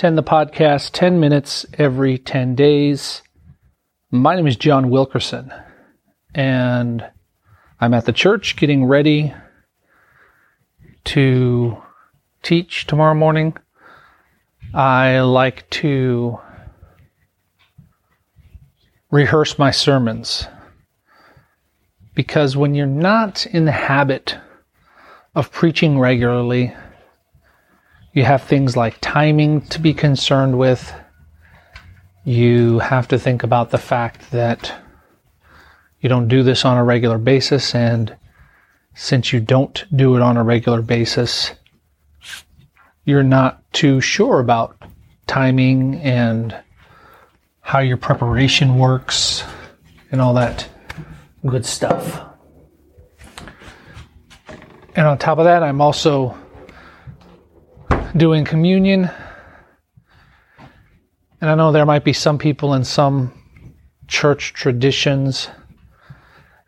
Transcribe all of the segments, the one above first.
10 the podcast, 10 minutes every 10 days. My name is John Wilkerson, and I'm at the church getting ready to teach tomorrow morning. I like to rehearse my sermons because when you're not in the habit of preaching regularly, you have things like timing to be concerned with. You have to think about the fact that you don't do this on a regular basis, and since you don't do it on a regular basis, you're not too sure about timing and how your preparation works and all that good stuff. And on top of that, I'm also doing communion. And I know there might be some people in some church traditions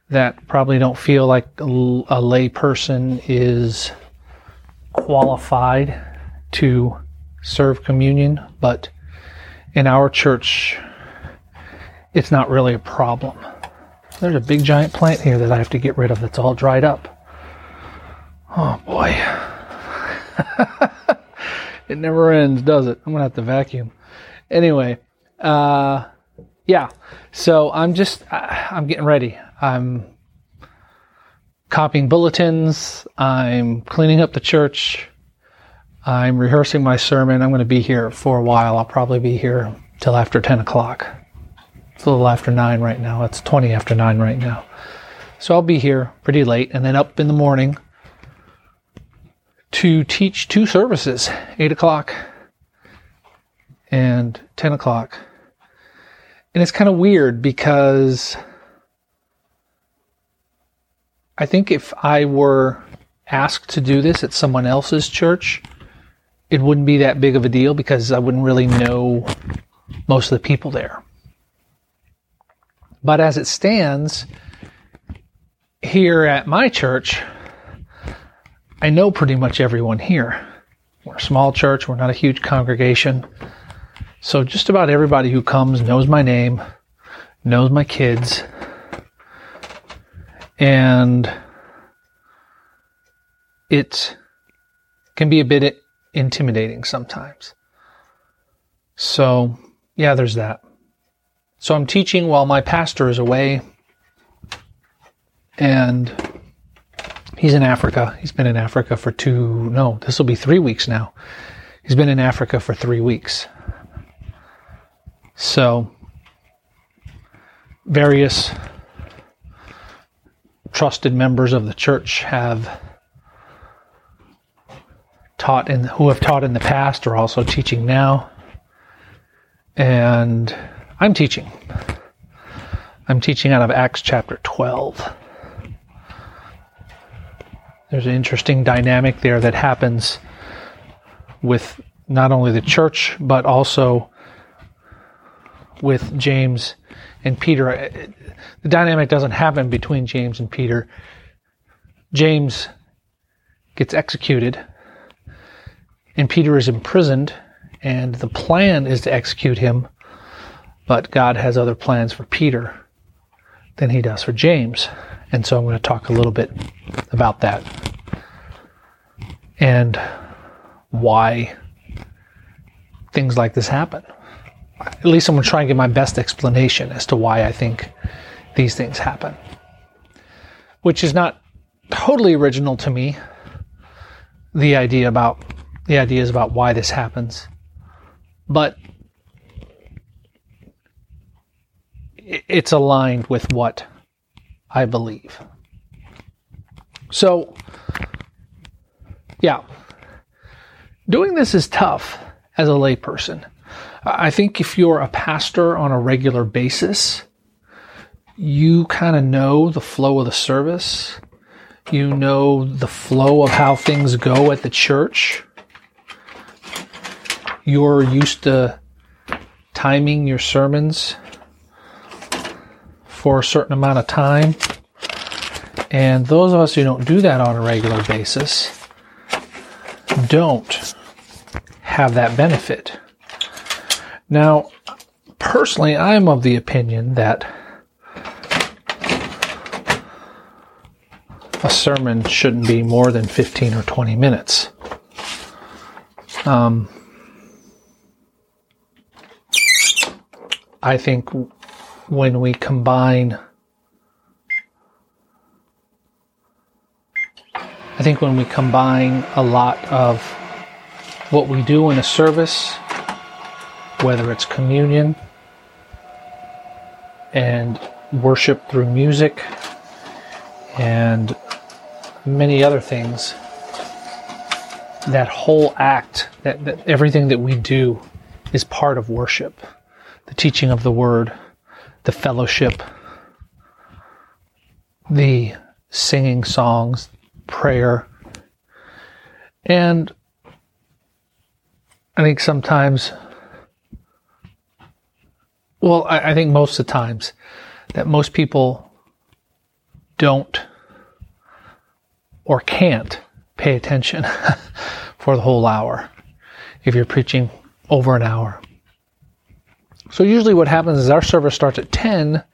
that probably don't feel like a, lay person is qualified to serve communion, but in our church, it's not really a problem. There's a big giant plant here that I have to get rid of that's all dried up. Oh boy. it never ends, does it? I'm gonna have to vacuum. Anyway, uh, yeah. So I'm just, I'm getting ready. I'm copying bulletins. I'm cleaning up the church. I'm rehearsing my sermon. I'm going to be here for a while. I'll probably be here till after 10 o'clock. It's a little after 9 right now. It's 20 after 9 right now. So I'll be here pretty late and then up in the morning to teach two services 8 o'clock and 10 o'clock. And it's kind of weird because I think if I were asked to do this at someone else's church, it wouldn't be that big of a deal because I wouldn't really know most of the people there. But as it stands, here at my church, I know pretty much everyone here. We're a small church, we're not a huge congregation. So just about everybody who comes knows my name, knows my kids, and it can be a bit intimidating sometimes. So, yeah, there's that. So I'm teaching while my pastor is away, and he's in Africa. He's been in Africa for two, no, this will be three weeks now. He's been in Africa for three weeks. So, various trusted members of the church have taught in who have taught in the past are also teaching now. And I'm teaching. I'm teaching out of Acts chapter 12. There's an interesting dynamic there that happens with not only the church, but also with James and Peter. Uh, the dynamic doesn't happen between James and Peter. James gets executed and Peter is imprisoned, and the plan is to execute him, but God has other plans for Peter than he does for James. And so I'm going to talk a little bit about that and why things like this happen. At least I'm going to try and give my best explanation as to why I think these things happen, which is not totally original to me. The idea about the ideas about why this happens. But it's aligned with what I believe. So, yeah, doing this is tough as a layperson. I think if you're a pastor on a regular basis, you kind of know the flow of the service. You know the flow of how things go at the church you're used to timing your sermons for a certain amount of time. And those of us who don't do that on a regular basis don't have that benefit. Now, personally, I'm of the opinion that a sermon shouldn't be more than 15 or 20 minutes. Um, I think when we combine, I think when we combine a lot of what we do in a service, whether it's communion and worship through music and many other things, that whole act, that, that everything that we do is part of worship. The teaching of the word, the fellowship, the singing songs, prayer. And I think sometimes, well, I, I think most of the times that most people don't or can't pay attention for the whole hour if you're preaching over an hour. So usually what happens is our service starts at 10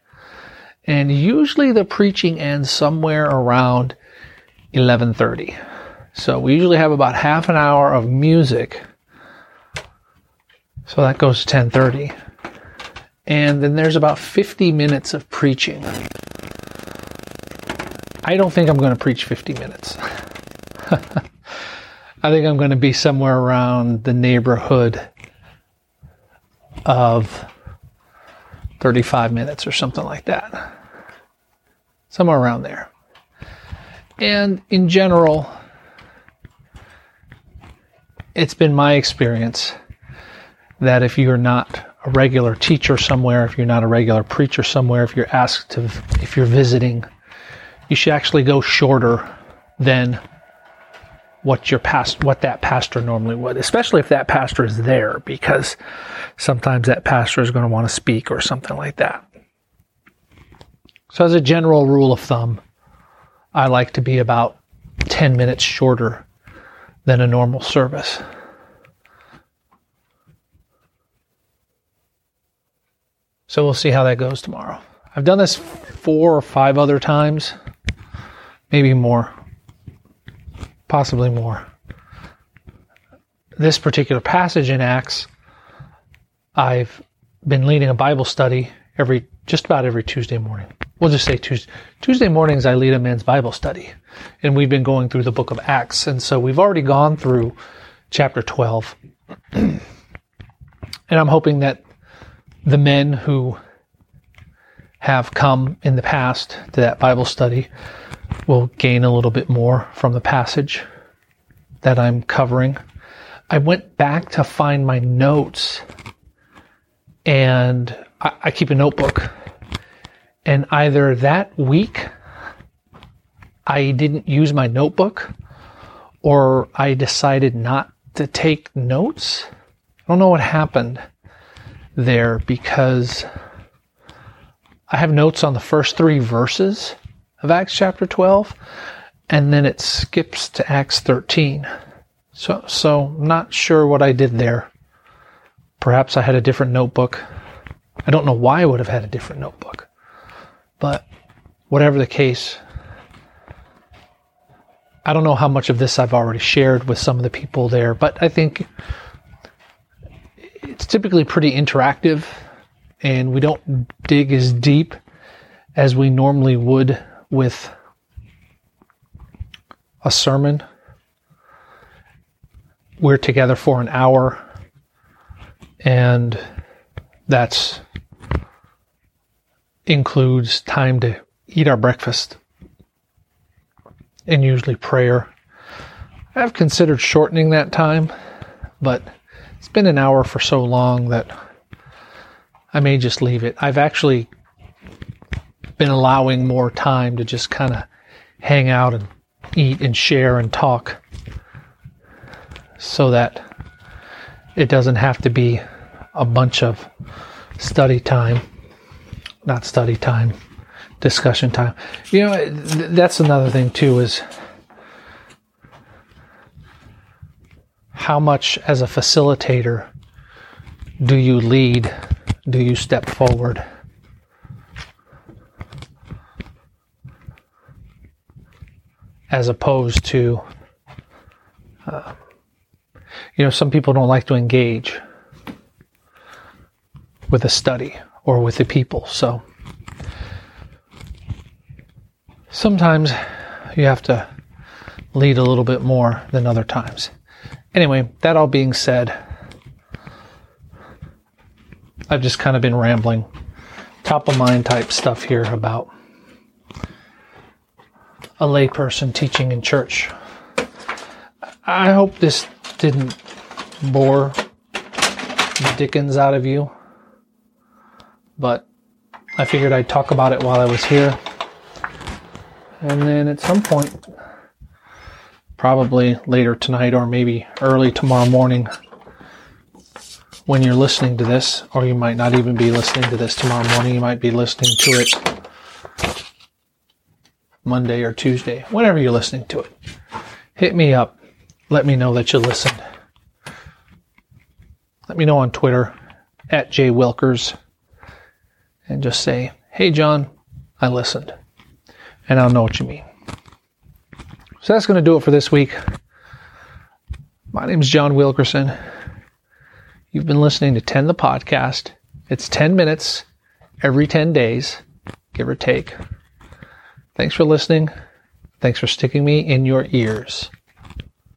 and usually the preaching ends somewhere around 11:30. So we usually have about half an hour of music. So that goes to 10:30. And then there's about 50 minutes of preaching. I don't think I'm going to preach 50 minutes. I think I'm going to be somewhere around the neighborhood of 35 minutes or something like that. Somewhere around there. And in general, it's been my experience that if you're not a regular teacher somewhere, if you're not a regular preacher somewhere, if you're asked to, if you're visiting you should actually go shorter than what your past what that pastor normally would, especially if that pastor is there, because sometimes that pastor is going to want to speak or something like that. So, as a general rule of thumb, I like to be about 10 minutes shorter than a normal service. So, we'll see how that goes tomorrow. I've done this four or five other times maybe more, possibly more. This particular passage in Acts, I've been leading a Bible study every just about every Tuesday morning. We'll just say Tuesday, Tuesday mornings I lead a men's Bible study, and we've been going through the book of Acts, and so we've already gone through chapter 12. and I'm hoping that the men who have come in the past to that Bible study will gain a little bit more from the passage that I'm covering. I went back to find my notes and I, I keep a notebook. And either that week I didn't use my notebook or I decided not to take notes. I don't know what happened there because I have notes on the first three verses of Acts chapter 12, and then it skips to Acts 13. So, so not sure what I did there. Perhaps I had a different notebook. I don't know why I would have had a different notebook. But whatever the case, I don't know how much of this I've already shared with some of the people there, but I think it's typically pretty interactive and we don't dig as deep as we normally would with a sermon. We're together for an hour, and that's includes time to eat our breakfast and usually prayer. I've considered shortening that time, but it's been an hour for so long that I may just leave it. I've actually been allowing more time to just kind of hang out and eat and share and talk so that it doesn't have to be a bunch of study time, not study time, discussion time. You know, th- that's another thing too is how much as a facilitator do you lead? Do you step forward? As opposed to, uh, you know, some people don't like to engage with a study or with the people. So sometimes you have to lead a little bit more than other times. Anyway, that all being said, I've just kind of been rambling, top of mind type stuff here about a layperson teaching in church. I hope this didn't bore dickens out of you, but I figured I'd talk about it while I was here. And then at some point, probably later tonight or maybe early tomorrow morning, when you're listening to this, or you might not even be listening to this tomorrow morning. You might be listening to it Monday or Tuesday, whenever you're listening to it. Hit me up. Let me know that you listened. Let me know on Twitter at Jay Wilkers and just say, Hey, John, I listened. And I'll know what you mean. So that's going to do it for this week. My name is John Wilkerson. You've been listening to 10 the podcast. It's 10 minutes every 10 days, give or take. Thanks for listening. Thanks for sticking me in your ears.